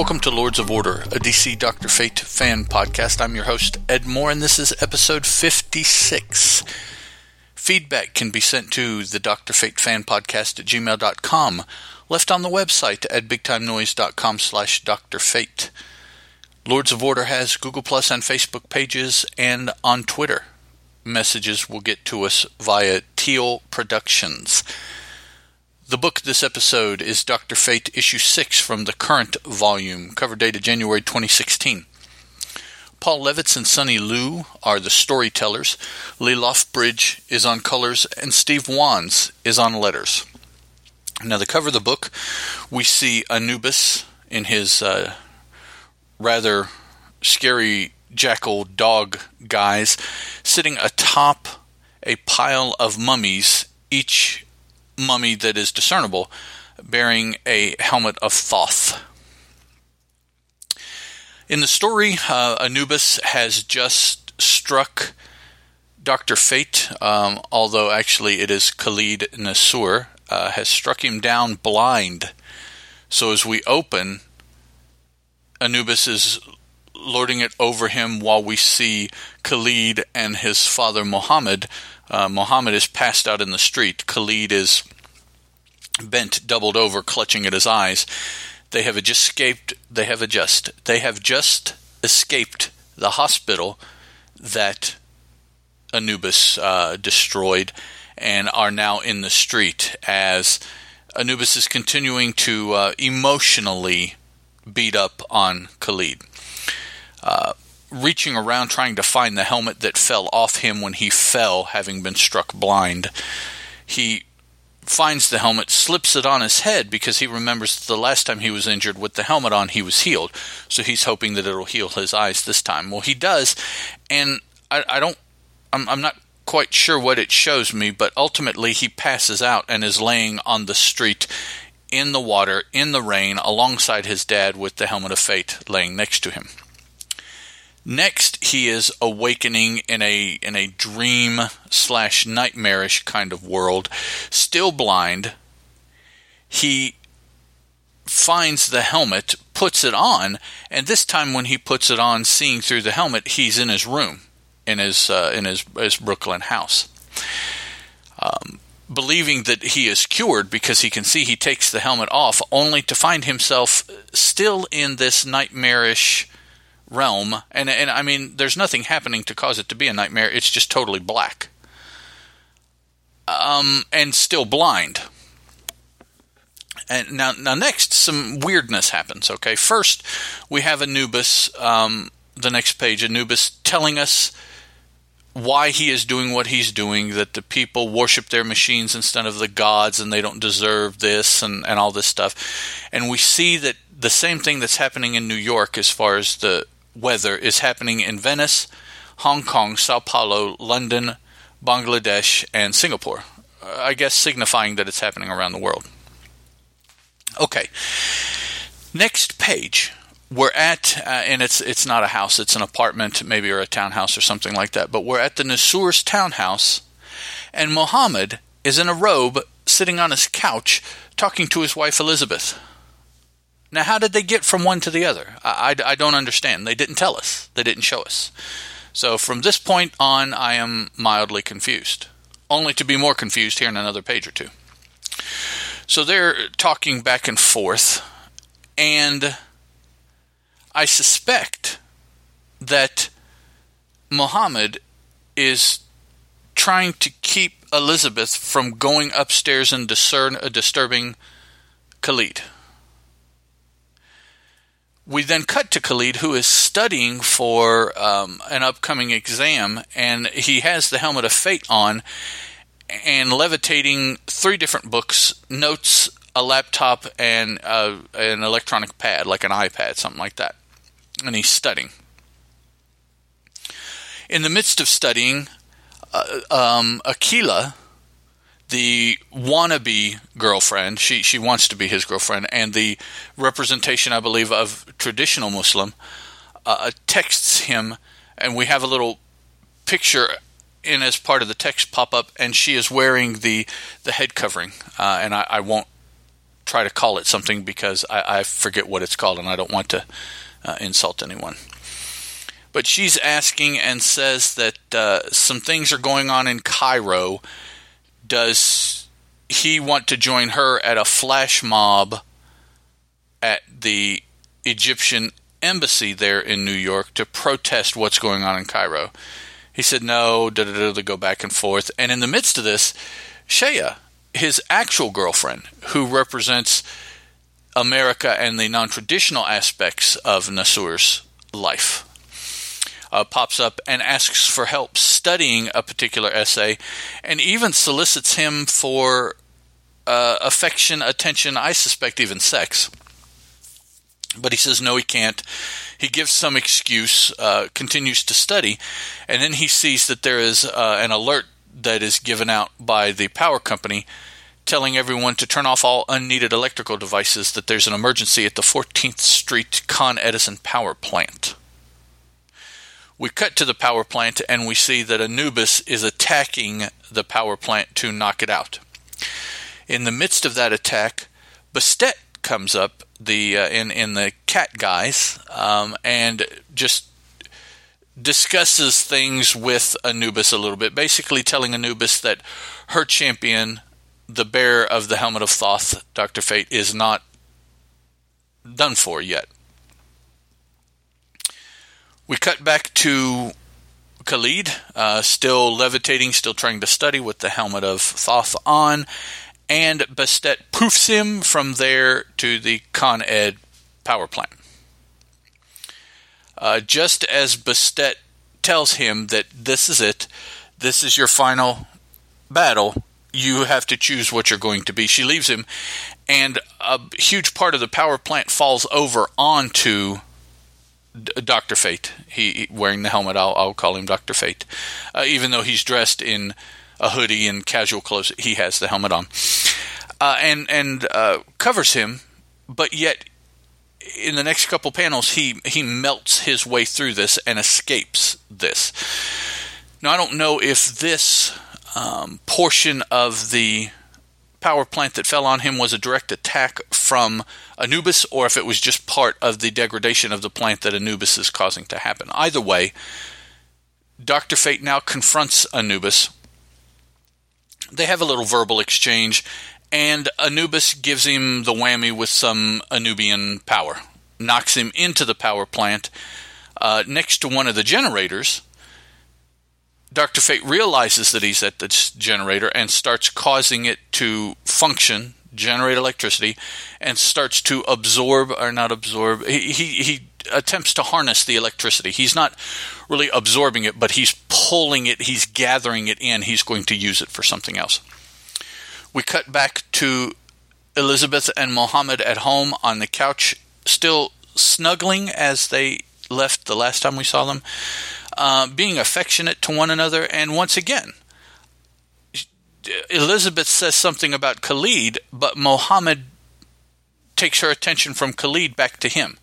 Welcome to Lords of Order, a DC Dr. Fate fan podcast. I'm your host, Ed Moore, and this is episode 56. Feedback can be sent to the Dr. Fate fan podcast at gmail.com, left on the website at bigtimenoise.com slash Dr. Fate. Lords of Order has Google Plus and Facebook pages and on Twitter. Messages will get to us via Teal Productions. The book this episode is Dr. Fate Issue 6 from the current volume, cover dated January 2016. Paul Levitz and Sonny Liew are the storytellers. Lee Loughridge is on colors, and Steve Wands is on letters. Now, the cover of the book, we see Anubis in his uh, rather scary jackal dog guise sitting atop a pile of mummies, each mummy that is discernible, bearing a helmet of Thoth. In the story, uh, Anubis has just struck Dr. Fate, um, although actually it is Khalid Nassour, uh, has struck him down blind. So as we open, Anubis is lording it over him while we see Khalid and his father Muhammad. Uh, Muhammad is passed out in the street. Khalid is bent, doubled over, clutching at his eyes. They have just escaped. They have just. They have just escaped the hospital that Anubis uh, destroyed, and are now in the street as Anubis is continuing to uh, emotionally beat up on Khalid. Uh, reaching around trying to find the helmet that fell off him when he fell, having been struck blind. He finds the helmet, slips it on his head because he remembers the last time he was injured with the helmet on, he was healed. So he's hoping that it'll heal his eyes this time. Well, he does, and I, I don't, I'm, I'm not quite sure what it shows me, but ultimately he passes out and is laying on the street in the water, in the rain, alongside his dad with the helmet of fate laying next to him. Next, he is awakening in a in a dream slash nightmarish kind of world, still blind. He finds the helmet, puts it on, and this time when he puts it on, seeing through the helmet, he's in his room in his uh, in his, his Brooklyn house. Um, believing that he is cured because he can see he takes the helmet off, only to find himself still in this nightmarish realm, and and I mean, there's nothing happening to cause it to be a nightmare. It's just totally black, um, and still blind. And now, now next, some weirdness happens. Okay, first we have Anubis. Um, the next page, Anubis telling us why he is doing what he's doing, that the people worship their machines instead of the gods and they don't deserve this and, and all this stuff. And we see that the same thing that's happening in New York as far as the weather is happening in Venice, Hong Kong, Sao Paulo, London, Bangladesh, and Singapore. Uh, I guess signifying that it's happening around the world. Okay. Next page. We're at, uh, and it's it's not a house, it's an apartment, maybe or a townhouse or something like that. But we're at the Nassour's townhouse, and Mohammed is in a robe, sitting on his couch, talking to his wife Elizabeth. Now, how did they get from one to the other? I, I, I, don't understand. They didn't tell us, they didn't show us. So, from this point on, I am mildly confused, only to be more confused here in another page or two. So, they're talking back and forth, and I suspect that Muhammad is trying to keep Elizabeth from going upstairs and discern a disturbing Khalid. We then cut to Khalid, who is studying for um, an upcoming exam, and he has the helmet of fate on and levitating three different books, notes, a laptop, and uh, an electronic pad, like an iPad, something like that. And he's studying. In the midst of studying, uh, um, the wannabe girlfriend, she, she wants to be his girlfriend, and the representation, I believe, of traditional Muslim, uh, texts him, and we have a little picture in as part of the text pop up, and she is wearing the, the head covering, uh, and I, I won't try to call it something because I, I forget what it's called and I don't want to uh, insult anyone. But she's asking and says that uh, some things are going on in Cairo. Does he want to join her at a flash mob at the Egyptian embassy there in New York to protest what's going on in Cairo? He said no, da da da, they go back and forth. And in the midst of this, Shea, his actual girlfriend, who represents America and the non traditional aspects of Nassour's life, uh, pops up and asks for help studying a particular essay and even solicits him for uh, affection, attention, I suspect even sex. But he says no, he can't. He gives some excuse, uh, continues to study, and then he sees that there is uh, an alert that is given out by the power company telling everyone to turn off all unneeded electrical devices, that there's an emergency at the 14th Street Con Edison power plant. We cut to the power plant and we see that Anubis is attacking the power plant to knock it out. In the midst of that attack, Bastet comes up the uh, in in the cat guise um, and just discusses things with Anubis a little bit, basically telling Anubis that her champion, the bearer of the helmet of Thoth, Doctor Fate, is not done for yet. We cut back to Khalid, uh, still levitating, still trying to study with the helmet of Thoth on, and Bastet poofs him from there to the Con Ed power plant. Uh, just as Bastet tells him that this is it, this is your final battle, you have to choose what you're going to be. She leaves him, and a huge part of the power plant falls over onto Doctor Fate. He wearing the helmet. I'll, I'll call him Doctor Fate, uh, even though he's dressed in a hoodie and casual clothes. He has the helmet on, uh, and and uh, covers him. But yet, in the next couple panels, he he melts his way through this and escapes this. Now, I don't know if this um, portion of the power plant that fell on him was a direct attack from Anubis or if it was just part of the degradation of the plant that Anubis is causing to happen. Either way, Dr. Fate now confronts Anubis. They have a little verbal exchange, and Anubis gives him the whammy with some Anubian power, knocks him into the power plant uh, next to one of the generators Dr. Fate realizes that he's at this generator and starts causing it to function, generate electricity, and starts to absorb or not absorb. He, he, he attempts to harness the electricity. He's not really absorbing it, but he's pulling it, he's gathering it in. He's going to use it for something else. We cut back to Elizabeth and Mohammed at home on the couch, still snuggling as they left the last time we saw them uh, being affectionate to one another. And once again, Elizabeth says something about Khalid, but Mohammed takes her attention from Khalid back to him.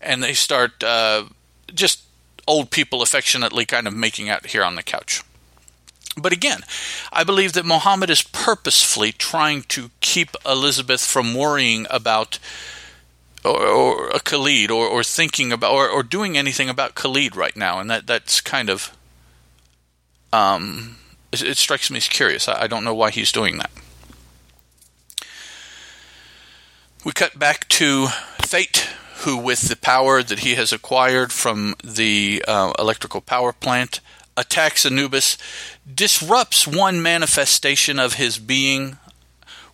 And they start uh, just old people affectionately kind of making out here on the couch. But again, I believe that Mohammed is purposefully trying to keep Elizabeth from worrying about or, or a Khalid or, or thinking about or, or doing anything about Khalid right now, and that that's kind of um, it, it strikes me as curious. I, I don't know why he's doing that. We cut back to Fate, who, with the power that he has acquired from the uh, electrical power plant, attacks Anubis, disrupts one manifestation of his being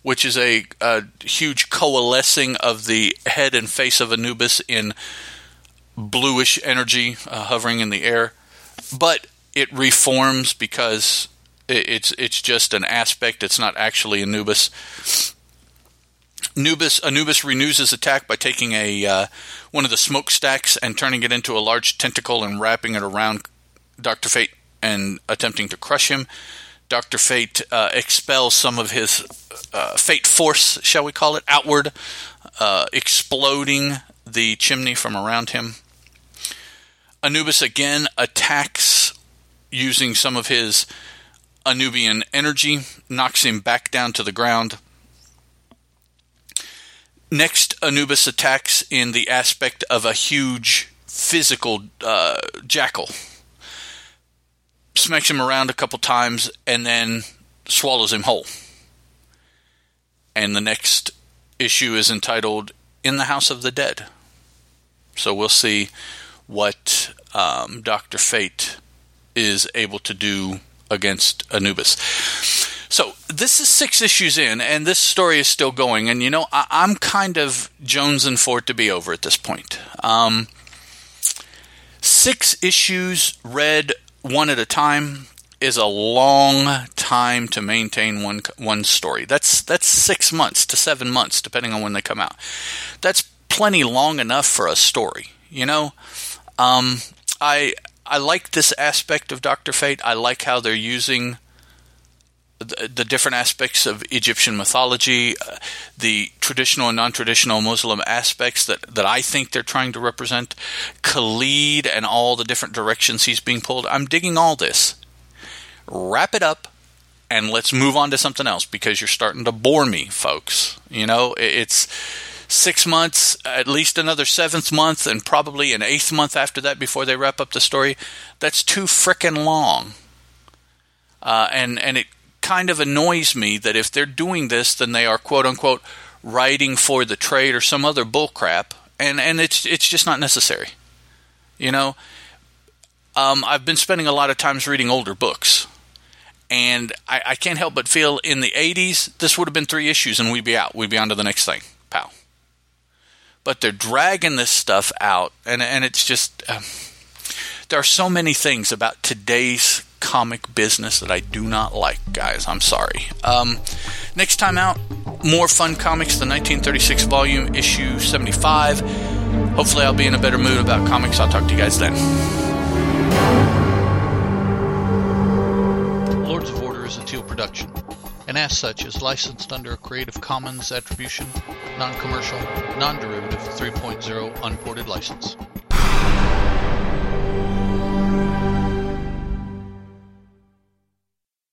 which is a, a huge coalescing of the head and face of Anubis in bluish energy uh, hovering in the air. But it reforms because it's it's just an aspect. It's not actually Anubis. Anubis Anubis renews his attack by taking a uh, one of the smokestacks and turning it into a large tentacle and wrapping it around Doctor Fate and attempting to crush him. Doctor Fate uh, expels some of his fate force, shall we call it, outward, uh, exploding the chimney from around him. Anubis again attacks using some of his Anubian energy, knocks him back down to the ground. Next, Anubis attacks in the aspect of a huge physical uh, jackal. Smacks him around a couple times and then swallows him whole. And the next issue is entitled In the House of the Dead. So we'll see what um, Dr. Fate is able to do against Anubis. So this is six issues in, and this story is still going. And you know, I- am kind of jonesing for it to be over at this point. Um, six issues read one at a time is a long time to maintain one one story. That's that's six months to seven months, depending on when they come out. That's plenty long enough for a story. You know, um, I I like this aspect of Doctor Fate. I like how they're using the, the different aspects of Egyptian mythology, uh, the traditional and non-traditional Muslim aspects that, that I think they're trying to represent, Khalid and all the different directions he's being pulled. I'm digging all this. Wrap it up and let's move on to something else because you're starting to bore me, folks. You know, it's six months, at least another seventh month, and probably an eighth month after that before they wrap up the story. That's too frickin' long. Uh, and and it kind of annoys me that if they're doing this, then they are quote unquote writing for the trade or some other bullcrap, and and it's it's just not necessary. You know, um, I've been spending a lot of times reading older books, and I, I can't help but feel in the '80s this would have been three issues and we'd be out. We'd be on to the next thing, pal. But they're dragging this stuff out, and and it's just. Um, there are so many things about today's comic business that I do not like, guys. I'm sorry. Um, next time out, more fun comics, the 1936 volume, issue 75. Hopefully, I'll be in a better mood about comics. I'll talk to you guys then. Of Order is a Teal production, and as such is licensed under a Creative Commons Attribution, Non Commercial, Non Derivative 3.0 Unported license.